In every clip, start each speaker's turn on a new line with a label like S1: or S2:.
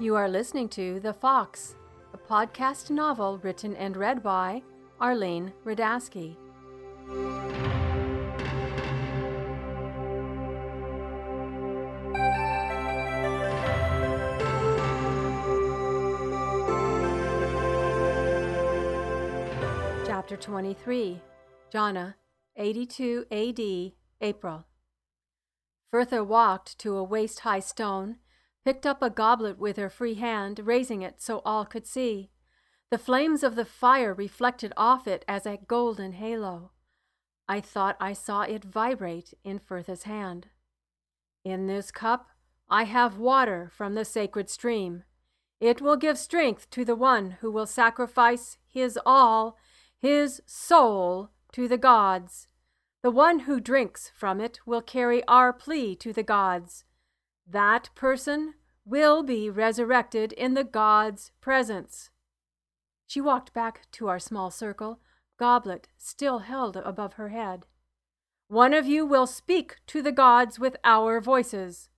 S1: You are listening to The Fox, a podcast novel written and read by Arlene Radasky. Chapter 23 Jana, 82 AD, April. Fertha walked to a waist high stone, picked up a goblet with her free hand, raising it so all could see. The flames of the fire reflected off it as a golden halo. I thought I saw it vibrate in Fertha's hand. In this cup I have water from the sacred stream. It will give strength to the one who will sacrifice his all, his soul, to the gods. The one who drinks from it will carry our plea to the gods. That person will be resurrected in the gods' presence. She walked back to our small circle, goblet still held above her head. One of you will speak to the gods with our voices.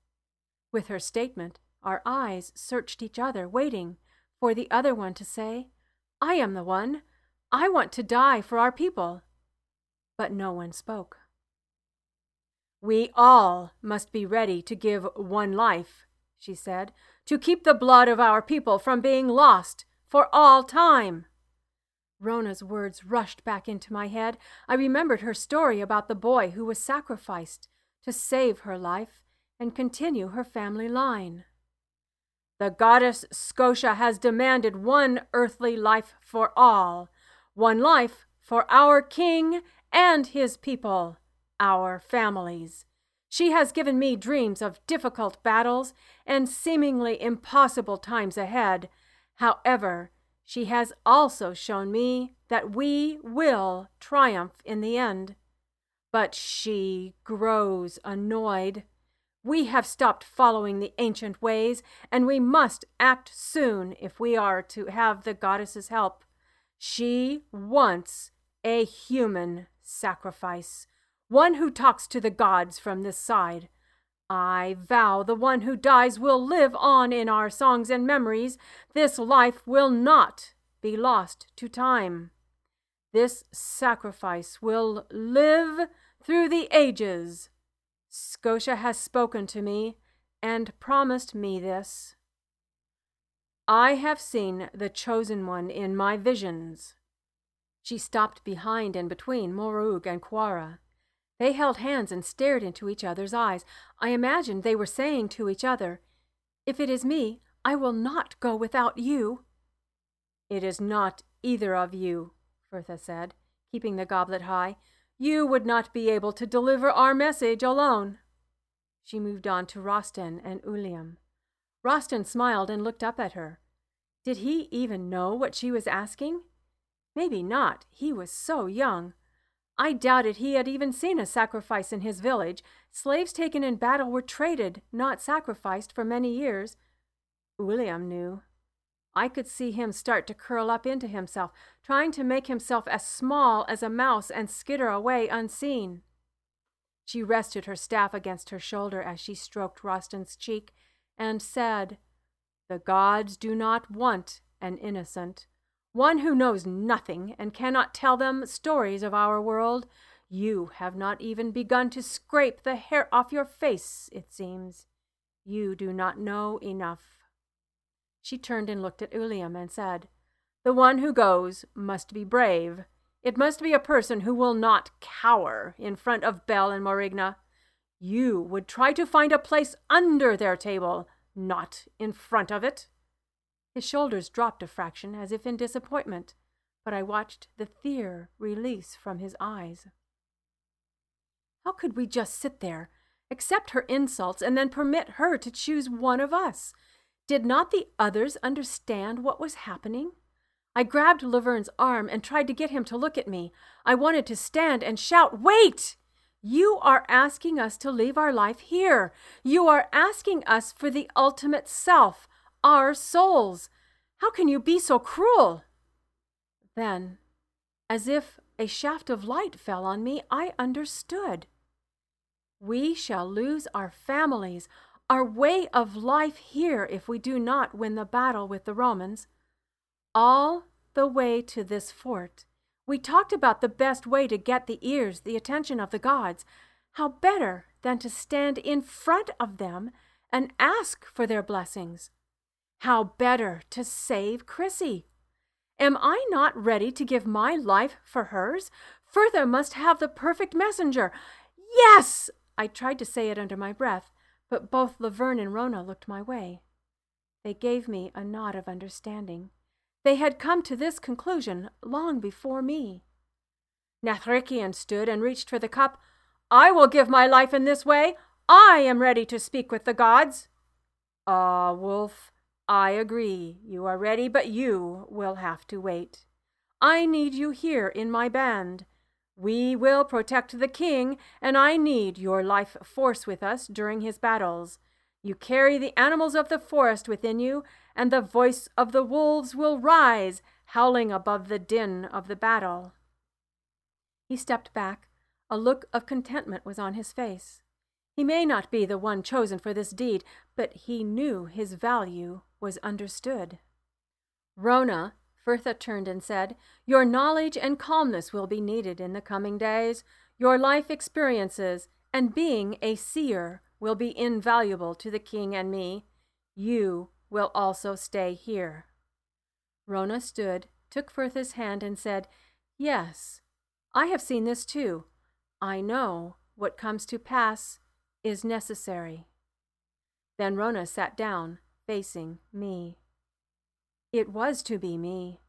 S1: With her statement, our eyes searched each other, waiting for the other one to say, I am the one. I want to die for our people but no one spoke. We all must be ready to give one life, she said, to keep the blood of our people from being lost for all time. Rona's words rushed back into my head. I remembered her story about the boy who was sacrificed to save her life and continue her family line. The goddess Scotia has demanded one earthly life for all, one life for our king and his people, our families. She has given me dreams of difficult battles and seemingly impossible times ahead. However, she has also shown me that we will triumph in the end. But she grows annoyed. We have stopped following the ancient ways, and we must act soon if we are to have the goddess's help. She wants a human sacrifice, one who talks to the gods from this side. I vow the one who dies will live on in our songs and memories. This life will not be lost to time. This sacrifice will live through the ages. Scotia has spoken to me and promised me this. I have seen the chosen one in my visions. She stopped behind and between Morug and Quara. They held hands and stared into each other's eyes. I imagined they were saying to each other, If it is me, I will not go without you. It is not either of you, Fertha said, keeping the goblet high. You would not be able to deliver our message alone. She moved on to Rostan and Uliam. Rostan smiled and looked up at her. Did he even know what she was asking? Maybe not. He was so young. I doubted he had even seen a sacrifice in his village. Slaves taken in battle were traded, not sacrificed, for many years. Uliam knew. I could see him start to curl up into himself, trying to make himself as small as a mouse and skitter away unseen. She rested her staff against her shoulder as she stroked Rostan's cheek and said, The gods do not want an innocent one who knows nothing and cannot tell them stories of our world. You have not even begun to scrape the hair off your face, it seems. You do not know enough. She turned and looked at Uliam and said, The one who goes must be brave. It must be a person who will not cower in front of Bel and Morigna. You would try to find a place under their table, not in front of it. His shoulders dropped a fraction as if in disappointment, but I watched the fear release from his eyes. How could we just sit there, accept her insults, and then permit her to choose one of us? Did not the others understand what was happening? I grabbed Laverne's arm and tried to get him to look at me. I wanted to stand and shout, Wait! You are asking us to leave our life here. You are asking us for the ultimate self, our souls. How can you be so cruel? Then, as if a shaft of light fell on me, I understood. We shall lose our families, our way of life here if we do not win the battle with the Romans. All the way to this fort, we talked about the best way to get the ears, the attention of the gods. How better than to stand in front of them and ask for their blessings? How better to save Chrissy? Am I not ready to give my life for hers? Firtha must have the perfect messenger. Yes! I tried to say it under my breath, but both Laverne and Rona looked my way. They gave me a nod of understanding. They had come to this conclusion long before me. Nathrician stood and reached for the cup. I will give my life in this way. I am ready to speak with the gods. Ah, Wolf, I agree. You are ready, but you will have to wait. I need you here in my band. We will protect the king, and I need your life force with us during his battles. You carry the animals of the forest within you, and the voice of the wolves will rise, howling above the din of the battle. He stepped back. A look of contentment was on his face. He may not be the one chosen for this deed, but he knew his value was understood. Rona, Firtha turned and said, Your knowledge and calmness will be needed in the coming days. Your life experiences and being a seer will be invaluable to the king and me. You will also stay here. Rona stood, took Firtha's hand, and said, Yes, I have seen this too. I know what comes to pass is necessary. Then Rona sat down, facing me. It was to be me.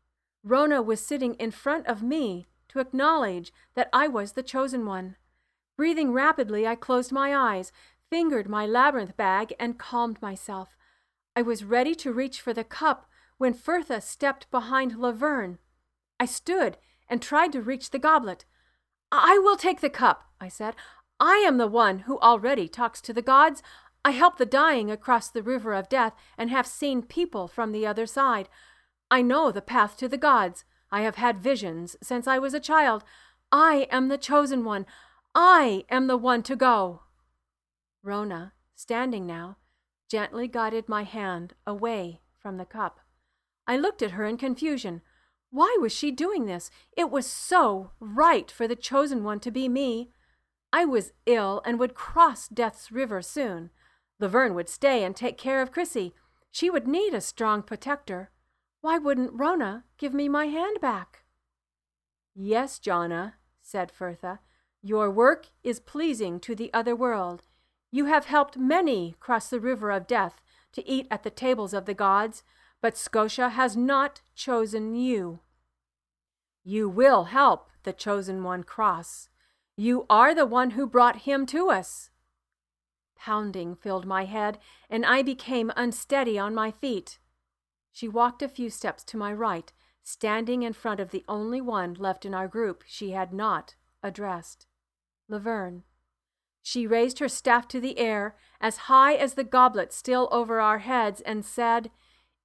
S1: Rona was sitting in front of me to acknowledge that I was the chosen one. Breathing rapidly, I closed my eyes, fingered my labyrinth bag, and calmed myself. I was ready to reach for the cup when Firtha stepped behind Laverne. I stood and tried to reach the goblet. I will take the cup, I said. I am the one who already talks to the gods. I help the dying across the river of death and have seen people from the other side. I know the path to the gods. I have had visions since I was a child. I am the chosen one. I am the one to go. Rona, standing now, gently guided my hand away from the cup. I looked at her in confusion. Why was she doing this? It was so right for the chosen one to be me. I was ill and would cross Death's River soon. Laverne would stay and take care of Chrissy. She would need a strong protector. Why wouldn't Rona give me my hand back? Yes, Jana, said Firtha. Your work is pleasing to the other world. You have helped many cross the river of death to eat at the tables of the gods, but Scotia has not chosen you. You will help the chosen one cross. You are the one who brought him to us. Pounding filled my head, and I became unsteady on my feet. She walked a few steps to my right, standing in front of the only one left in our group she had not addressed Laverne. She raised her staff to the air, as high as the goblet still over our heads, and said,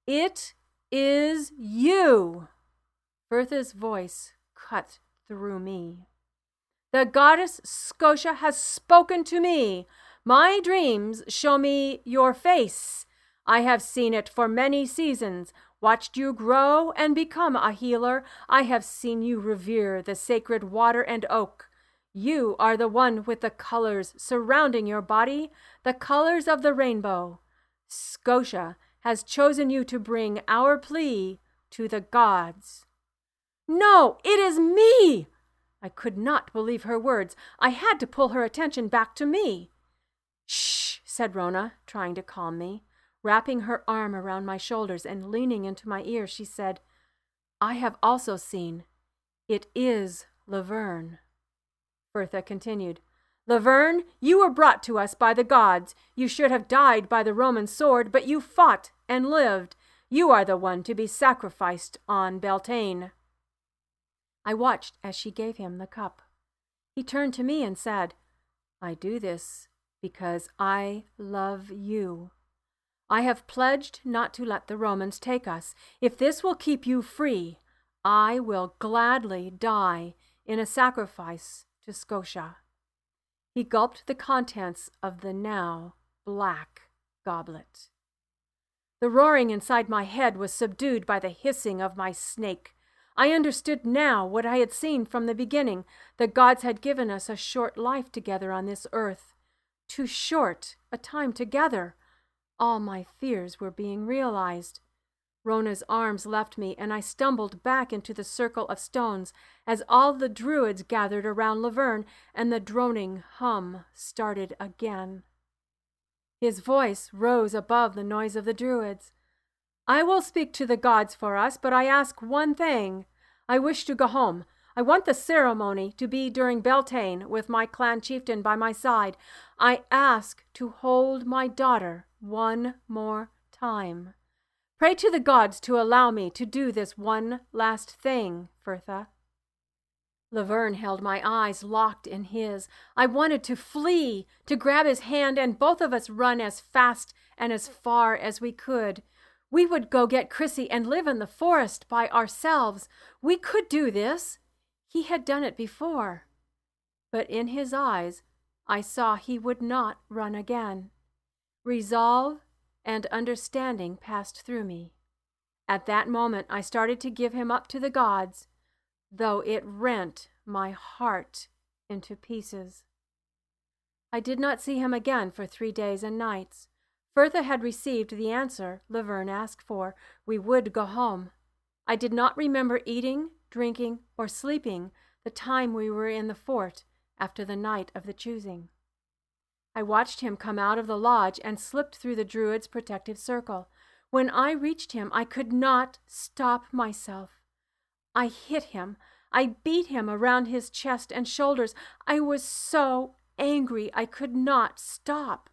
S1: It is you. Bertha's voice cut through me. The goddess Scotia has spoken to me. My dreams show me your face. I have seen it for many seasons, watched you grow and become a healer. I have seen you revere the sacred water and oak. You are the one with the colors surrounding your body, the colors of the rainbow. Scotia has chosen you to bring our plea to the gods. No, it is me! I could not believe her words. I had to pull her attention back to me. Shh, said Rona, trying to calm me. Wrapping her arm around my shoulders and leaning into my ear, she said, I have also seen. It is Laverne. Bertha continued. Laverne, you were brought to us by the gods. You should have died by the Roman sword, but you fought and lived. You are the one to be sacrificed on Beltane. I watched as she gave him the cup. He turned to me and said, I do this because I love you. I have pledged not to let the Romans take us. If this will keep you free, I will gladly die in a sacrifice to Scotia. He gulped the contents of the now black goblet. The roaring inside my head was subdued by the hissing of my snake. I understood now what I had seen from the beginning the gods had given us a short life together on this earth. Too short a time together. All my fears were being realized. Rona's arms left me, and I stumbled back into the circle of stones as all the druids gathered around Laverne, and the droning hum started again. His voice rose above the noise of the druids. I will speak to the gods for us, but I ask one thing. I wish to go home. I want the ceremony to be during Beltane with my clan chieftain by my side. I ask to hold my daughter one more time. Pray to the gods to allow me to do this one last thing, Firtha. Laverne held my eyes locked in his. I wanted to flee, to grab his hand, and both of us run as fast and as far as we could. We would go get Chrissy and live in the forest by ourselves. We could do this. He had done it before. But in his eyes, I saw he would not run again. Resolve and understanding passed through me. At that moment, I started to give him up to the gods, though it rent my heart into pieces. I did not see him again for three days and nights. Firtha had received the answer Laverne asked for. We would go home. I did not remember eating, drinking, or sleeping the time we were in the fort after the night of the choosing. I watched him come out of the lodge and slipped through the Druid's protective circle. When I reached him, I could not stop myself. I hit him. I beat him around his chest and shoulders. I was so angry I could not stop.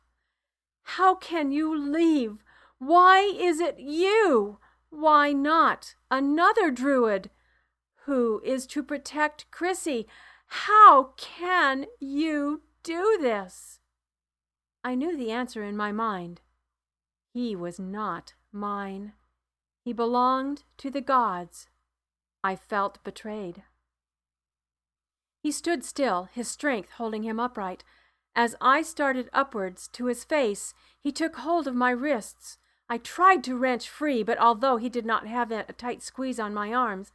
S1: How can you leave? Why is it you? Why not another Druid? Who is to protect Chrissy? How can you do this? I knew the answer in my mind. He was not mine. He belonged to the gods. I felt betrayed. He stood still, his strength holding him upright. As I started upwards to his face, he took hold of my wrists. I tried to wrench free, but although he did not have a tight squeeze on my arms,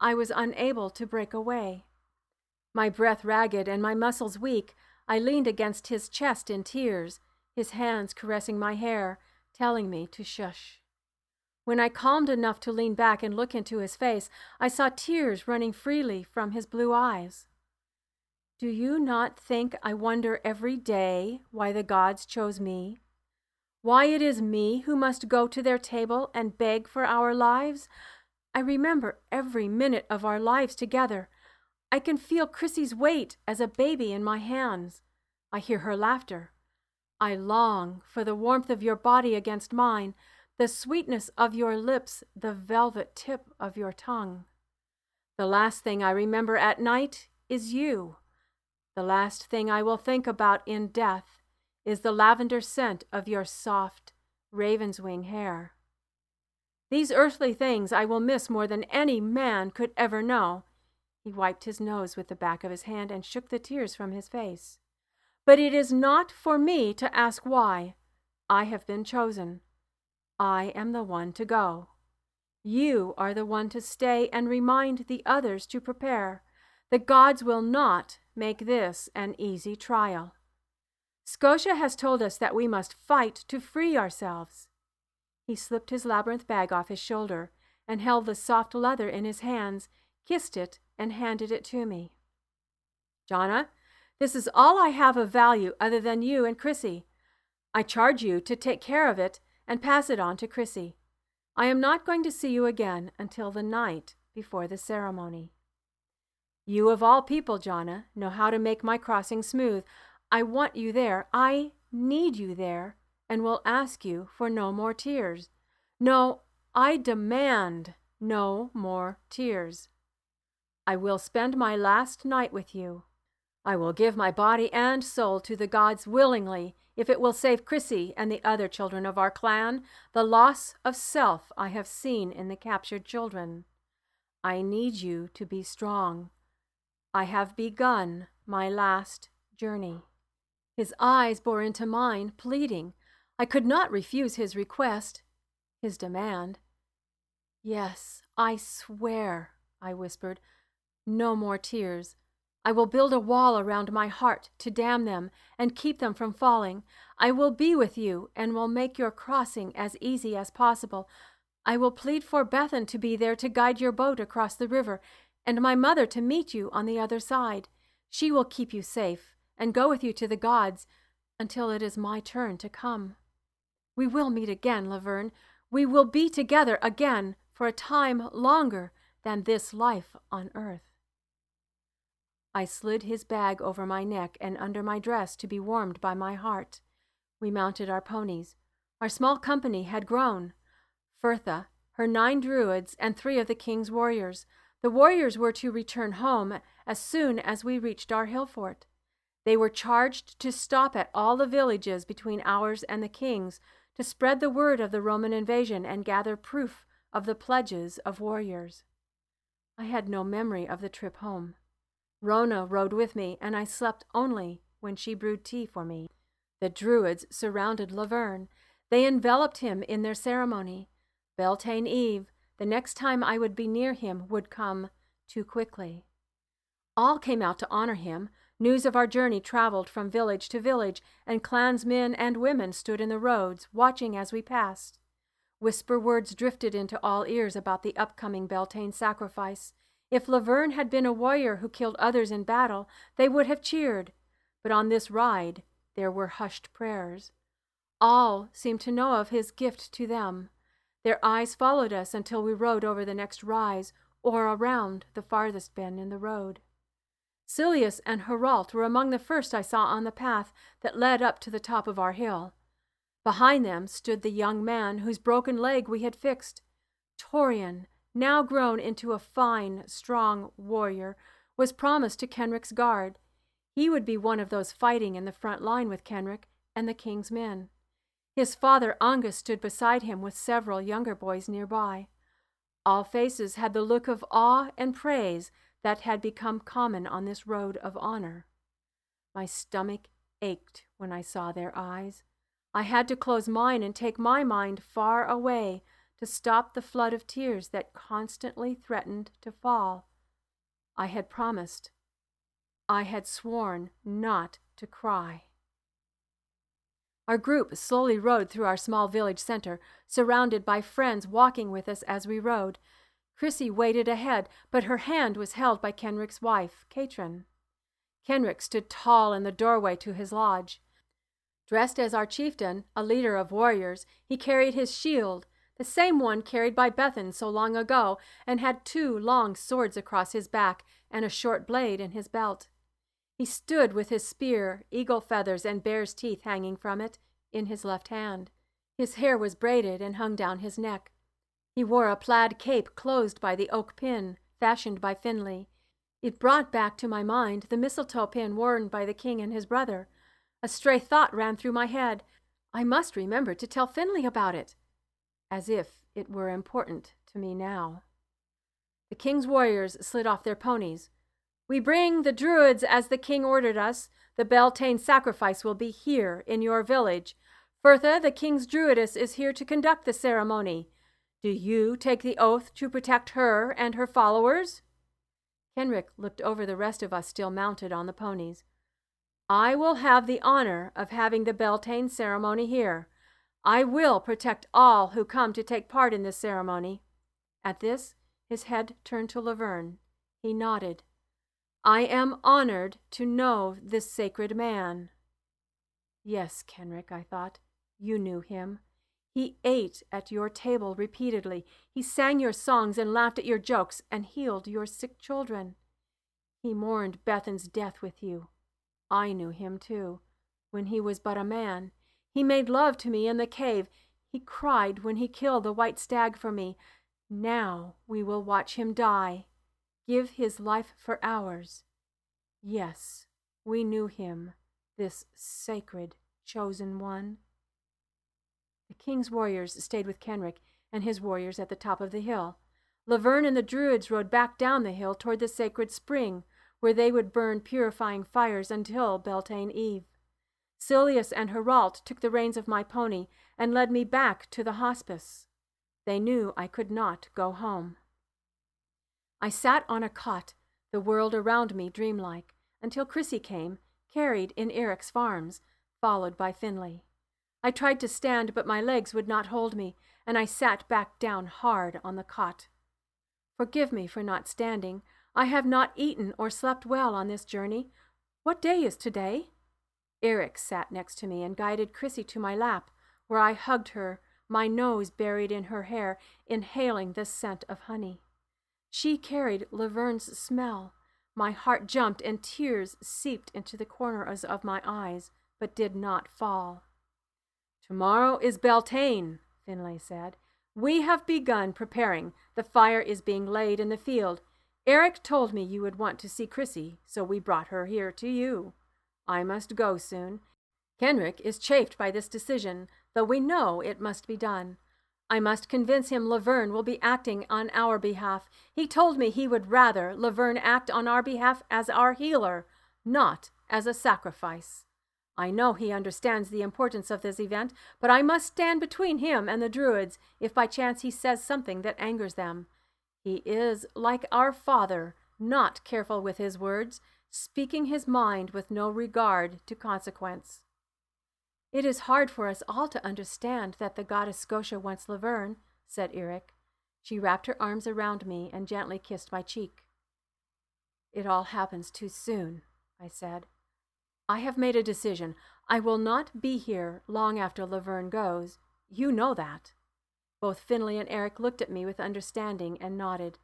S1: I was unable to break away. My breath ragged and my muscles weak, I leaned against his chest in tears, his hands caressing my hair, telling me to shush. When I calmed enough to lean back and look into his face, I saw tears running freely from his blue eyes. Do you not think I wonder every day why the gods chose me? Why it is me who must go to their table and beg for our lives? I remember every minute of our lives together, I can feel Chrissy's weight as a baby in my hands. I hear her laughter. I long for the warmth of your body against mine, the sweetness of your lips, the velvet tip of your tongue. The last thing I remember at night is you. The last thing I will think about in death is the lavender scent of your soft raven's wing hair. These earthly things I will miss more than any man could ever know, he wiped his nose with the back of his hand and shook the tears from his face. But it is not for me to ask why. I have been chosen. I am the one to go. You are the one to stay and remind the others to prepare. The gods will not make this an easy trial. Scotia has told us that we must fight to free ourselves. He slipped his labyrinth bag off his shoulder and held the soft leather in his hands, kissed it, and handed it to me. Jonna, this is all I have of value other than you and Chrissy. I charge you to take care of it and pass it on to Chrissy. I am not going to see you again until the night before the ceremony. You of all people, Jonna, know how to make my crossing smooth. I want you there. I need you there, and will ask you for no more tears. No, I demand no more tears. I will spend my last night with you. I will give my body and soul to the gods willingly if it will save Chrissy and the other children of our clan the loss of self I have seen in the captured children. I need you to be strong. I have begun my last journey. His eyes bore into mine, pleading. I could not refuse his request, his demand. Yes, I swear, I whispered, no more tears. I will build a wall around my heart to dam them and keep them from falling. I will be with you and will make your crossing as easy as possible. I will plead for Bethan to be there to guide your boat across the river, and my mother to meet you on the other side. She will keep you safe and go with you to the gods until it is my turn to come. We will meet again, Laverne. We will be together again for a time longer than this life on earth. I slid his bag over my neck and under my dress to be warmed by my heart. We mounted our ponies. Our small company had grown. Firtha, her nine druids, and three of the king's warriors. The warriors were to return home as soon as we reached our hill fort. They were charged to stop at all the villages between ours and the king's to spread the word of the Roman invasion and gather proof of the pledges of warriors. I had no memory of the trip home. Rona rode with me, and I slept only when she brewed tea for me. The Druids surrounded Laverne. They enveloped him in their ceremony. Beltane Eve, the next time I would be near him, would come too quickly. All came out to honor him. News of our journey traveled from village to village, and clansmen and women stood in the roads, watching as we passed. Whisper words drifted into all ears about the upcoming Beltane sacrifice. If Laverne had been a warrior who killed others in battle, they would have cheered. But on this ride, there were hushed prayers. All seemed to know of his gift to them. Their eyes followed us until we rode over the next rise or around the farthest bend in the road. Cilius and Heralt were among the first I saw on the path that led up to the top of our hill. Behind them stood the young man whose broken leg we had fixed. Torian, now grown into a fine, strong warrior, was promised to Kenric's guard. He would be one of those fighting in the front line with Kenric and the king's men. His father Angus stood beside him with several younger boys nearby. All faces had the look of awe and praise that had become common on this road of honor. My stomach ached when I saw their eyes. I had to close mine and take my mind far away to stop the flood of tears that constantly threatened to fall. I had promised. I had sworn not to cry. Our group slowly rode through our small village center, surrounded by friends walking with us as we rode. Chrissy waded ahead, but her hand was held by Kenric's wife, Katrin. Kenric stood tall in the doorway to his lodge. Dressed as our chieftain, a leader of warriors, he carried his shield, the same one carried by Bethan so long ago, and had two long swords across his back and a short blade in his belt. He stood with his spear, eagle feathers, and bear's teeth hanging from it, in his left hand. His hair was braided and hung down his neck. He wore a plaid cape closed by the oak pin, fashioned by Finley. It brought back to my mind the mistletoe pin worn by the king and his brother. A stray thought ran through my head. I must remember to tell Finley about it as if it were important to me now. The king's warriors slid off their ponies. We bring the druids as the king ordered us. The Beltane sacrifice will be here in your village. Firtha, the king's druidess, is here to conduct the ceremony. Do you take the oath to protect her and her followers? Kenric looked over the rest of us still mounted on the ponies. I will have the honor of having the Beltane ceremony here. I will protect all who come to take part in this ceremony. At this, his head turned to Laverne. He nodded. I am honored to know this sacred man. Yes, Kenrick, I thought, you knew him. He ate at your table repeatedly. He sang your songs and laughed at your jokes and healed your sick children. He mourned Bethan's death with you. I knew him too, when he was but a man. He made love to me in the cave. He cried when he killed the white stag for me. Now we will watch him die, give his life for ours. Yes, we knew him, this sacred chosen one. The king's warriors stayed with Kenric and his warriors at the top of the hill. Laverne and the druids rode back down the hill toward the sacred spring, where they would burn purifying fires until Beltane Eve. Silius and Herald took the reins of my pony and led me back to the hospice. They knew I could not go home. I sat on a cot, the world around me dreamlike, until Chrissy came, carried in Eric's farms, followed by Finley. I tried to stand, but my legs would not hold me, and I sat back down hard on the cot. Forgive me for not standing. I have not eaten or slept well on this journey. What day is today? Eric sat next to me and guided Chrissy to my lap, where I hugged her, my nose buried in her hair, inhaling the scent of honey. She carried Laverne's smell. My heart jumped and tears seeped into the corners of my eyes, but did not fall. Tomorrow is Beltane, Finlay said. We have begun preparing. The fire is being laid in the field. Eric told me you would want to see Chrissy, so we brought her here to you. I must go soon. Kenrick is chafed by this decision, though we know it must be done. I must convince him Laverne will be acting on our behalf. He told me he would rather Laverne act on our behalf as our healer, not as a sacrifice. I know he understands the importance of this event, but I must stand between him and the Druids if by chance he says something that angers them. He is, like our father, not careful with his words, speaking his mind with no regard to consequence. It is hard for us all to understand that the goddess Scotia wants Laverne, said Eric. She wrapped her arms around me and gently kissed my cheek. It all happens too soon, I said. I have made a decision. I will not be here long after Laverne goes. You know that. Both Finley and Eric looked at me with understanding and nodded.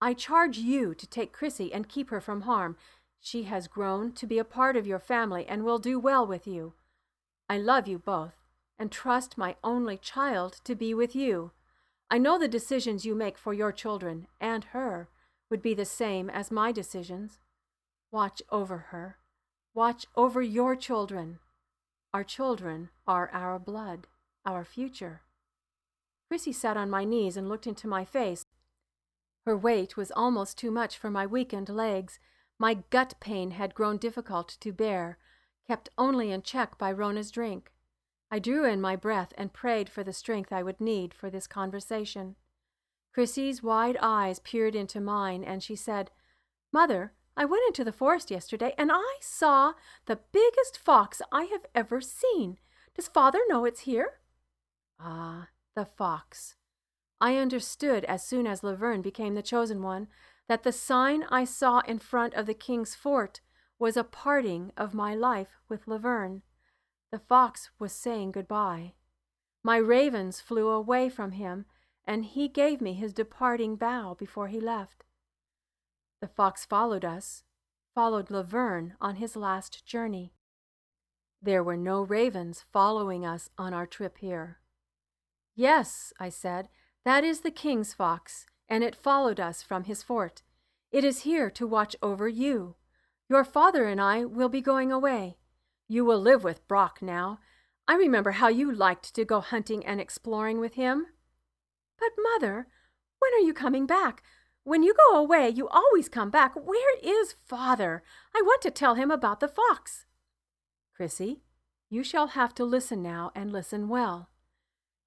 S1: I charge you to take Chrissy and keep her from harm. She has grown to be a part of your family and will do well with you. I love you both and trust my only child to be with you. I know the decisions you make for your children and her would be the same as my decisions. Watch over her Watch over your children. Our children are our blood, our future. Chrissy sat on my knees and looked into my face. Her weight was almost too much for my weakened legs. My gut pain had grown difficult to bear, kept only in check by Rona's drink. I drew in my breath and prayed for the strength I would need for this conversation. Chrissy's wide eyes peered into mine, and she said, Mother, I went into the forest yesterday and I saw the biggest fox I have ever seen. Does father know it's here? Ah, the fox. I understood as soon as Laverne became the chosen one that the sign I saw in front of the king's fort was a parting of my life with Laverne. The fox was saying goodbye. My ravens flew away from him, and he gave me his departing bow before he left. The fox followed us, followed Laverne on his last journey. There were no ravens following us on our trip here. Yes, I said, that is the king's fox, and it followed us from his fort. It is here to watch over you. Your father and I will be going away. You will live with Brock now. I remember how you liked to go hunting and exploring with him. But, mother, when are you coming back? When you go away, you always come back. Where is father? I want to tell him about the fox. Chrissy, you shall have to listen now and listen well.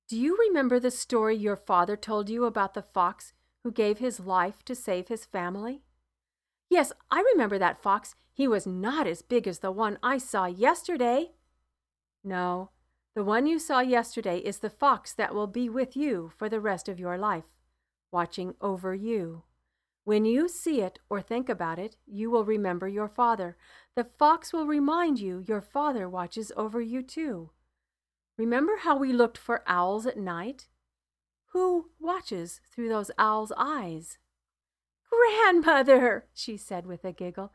S1: Do you remember the story your father told you about the fox who gave his life to save his family? Yes, I remember that fox. He was not as big as the one I saw yesterday. No, the one you saw yesterday is the fox that will be with you for the rest of your life, watching over you. When you see it or think about it, you will remember your father. The fox will remind you your father watches over you too. Remember how we looked for owls at night? Who watches through those owls' eyes? Grandmother, she said with a giggle,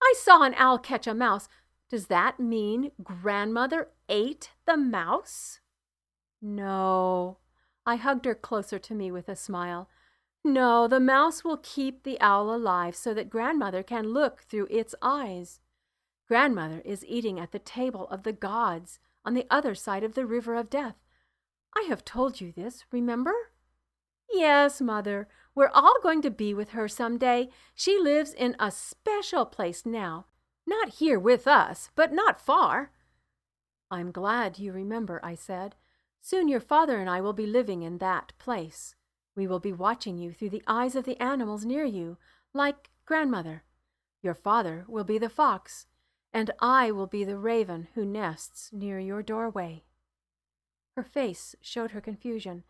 S1: I saw an owl catch a mouse. Does that mean grandmother ate the mouse? No. I hugged her closer to me with a smile. No, the mouse will keep the owl alive so that grandmother can look through its eyes. Grandmother is eating at the table of the gods on the other side of the river of death. I have told you this, remember? Yes, mother. We're all going to be with her some day. She lives in a special place now. Not here with us, but not far. I'm glad you remember, I said. Soon your father and I will be living in that place. We will be watching you through the eyes of the animals near you, like grandmother. Your father will be the fox, and I will be the raven who nests near your doorway. Her face showed her confusion.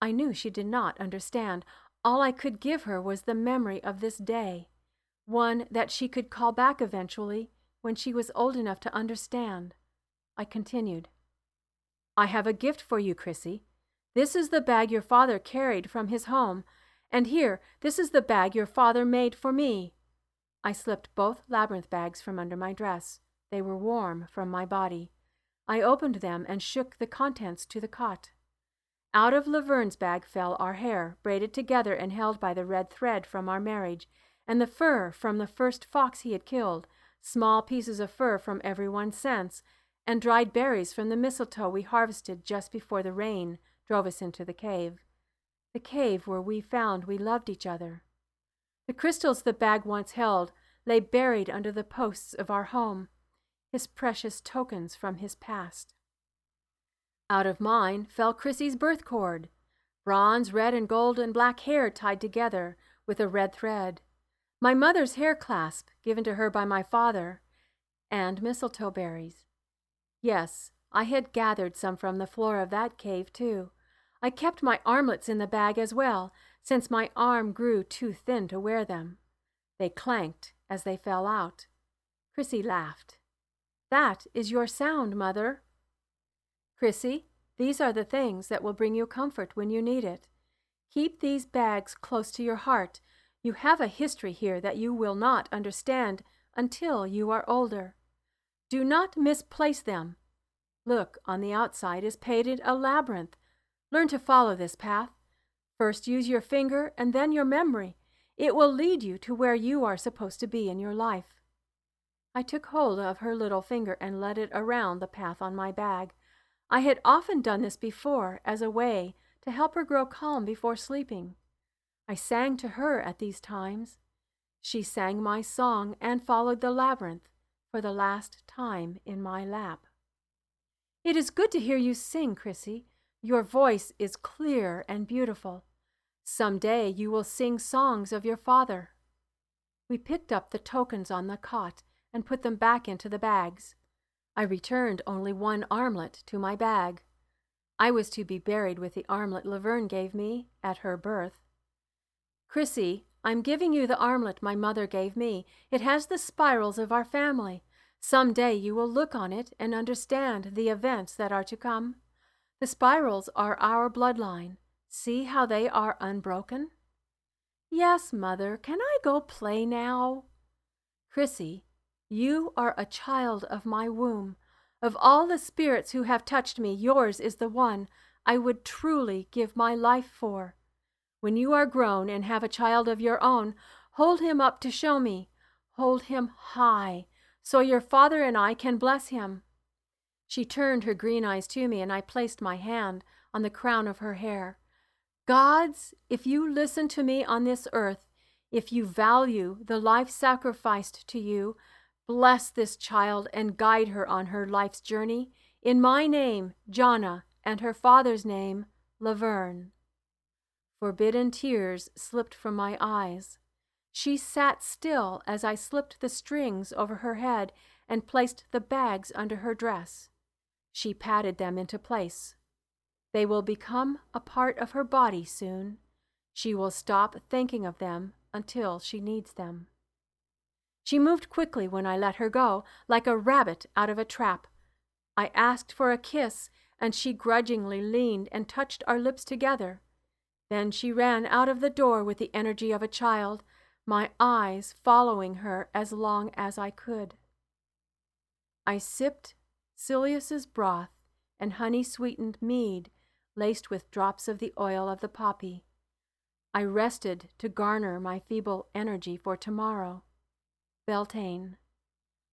S1: I knew she did not understand. All I could give her was the memory of this day, one that she could call back eventually when she was old enough to understand. I continued. I have a gift for you, Chrissy. This is the bag your father carried from his home, and here, this is the bag your father made for me. I slipped both labyrinth bags from under my dress. They were warm from my body. I opened them and shook the contents to the cot. Out of Laverne's bag fell our hair, braided together and held by the red thread from our marriage, and the fur from the first fox he had killed, small pieces of fur from every one since, and dried berries from the mistletoe we harvested just before the rain drove us into the cave. The cave where we found we loved each other. The crystals the bag once held lay buried under the posts of our home, his precious tokens from his past. Out of mine fell Chrissy's birth cord, bronze, red, and gold and black hair tied together with a red thread, my mother's hair clasp given to her by my father, and mistletoe berries. Yes, I had gathered some from the floor of that cave, too. I kept my armlets in the bag as well, since my arm grew too thin to wear them. They clanked as they fell out. Chrissy laughed. That is your sound, mother. Chrissy, these are the things that will bring you comfort when you need it. Keep these bags close to your heart. You have a history here that you will not understand until you are older. Do not misplace them. Look, on the outside is painted a labyrinth. Learn to follow this path. First use your finger and then your memory. It will lead you to where you are supposed to be in your life. I took hold of her little finger and led it around the path on my bag. I had often done this before as a way to help her grow calm before sleeping. I sang to her at these times. She sang my song and followed the labyrinth for the last time in my lap. It is good to hear you sing, Chrissy. Your voice is clear and beautiful. Some day you will sing songs of your father. We picked up the tokens on the cot and put them back into the bags. I returned only one armlet to my bag. I was to be buried with the armlet Laverne gave me at her birth. Chrissy, I'm giving you the armlet my mother gave me. It has the spirals of our family. Some day you will look on it and understand the events that are to come. The spirals are our bloodline. See how they are unbroken? Yes, mother. Can I go play now? Chrissy, you are a child of my womb. Of all the spirits who have touched me, yours is the one I would truly give my life for. When you are grown and have a child of your own, hold him up to show me. Hold him high, so your father and I can bless him. She turned her green eyes to me, and I placed my hand on the crown of her hair. Gods, if you listen to me on this earth, if you value the life sacrificed to you, Bless this child and guide her on her life's journey. In my name, Jana, and her father's name, Laverne. Forbidden tears slipped from my eyes. She sat still as I slipped the strings over her head and placed the bags under her dress. She patted them into place. They will become a part of her body soon. She will stop thinking of them until she needs them. She moved quickly when I let her go, like a rabbit out of a trap. I asked for a kiss, and she grudgingly leaned and touched our lips together. Then she ran out of the door with the energy of a child, my eyes following her as long as I could. I sipped Silius's broth and honey sweetened mead laced with drops of the oil of the poppy. I rested to garner my feeble energy for tomorrow. Beltane.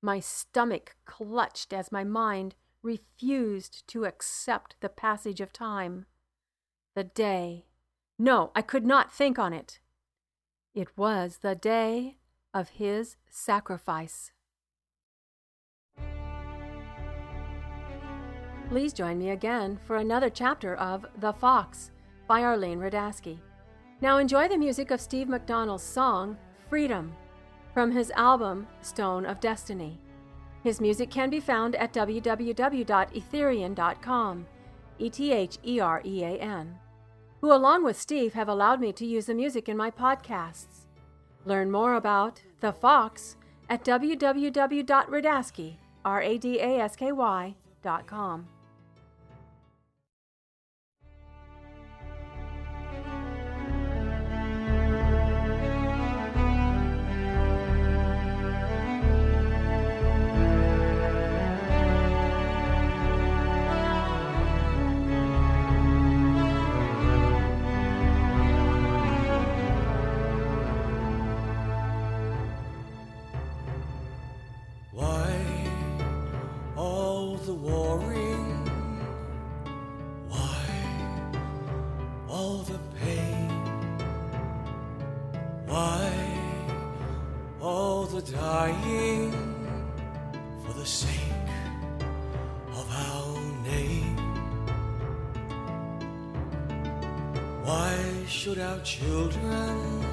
S1: My stomach clutched as my mind refused to accept the passage of time. The day. No, I could not think on it. It was the day of his sacrifice. Please join me again for another chapter of The Fox by Arlene Radasky. Now enjoy the music of Steve McDonald's song Freedom from his album Stone of Destiny. His music can be found at www.etherean.com, E T H E R E A N, who, along with Steve, have allowed me to use the music in my podcasts. Learn more about The Fox at www.radasky,
S2: dying for the sake of our name? Why should our children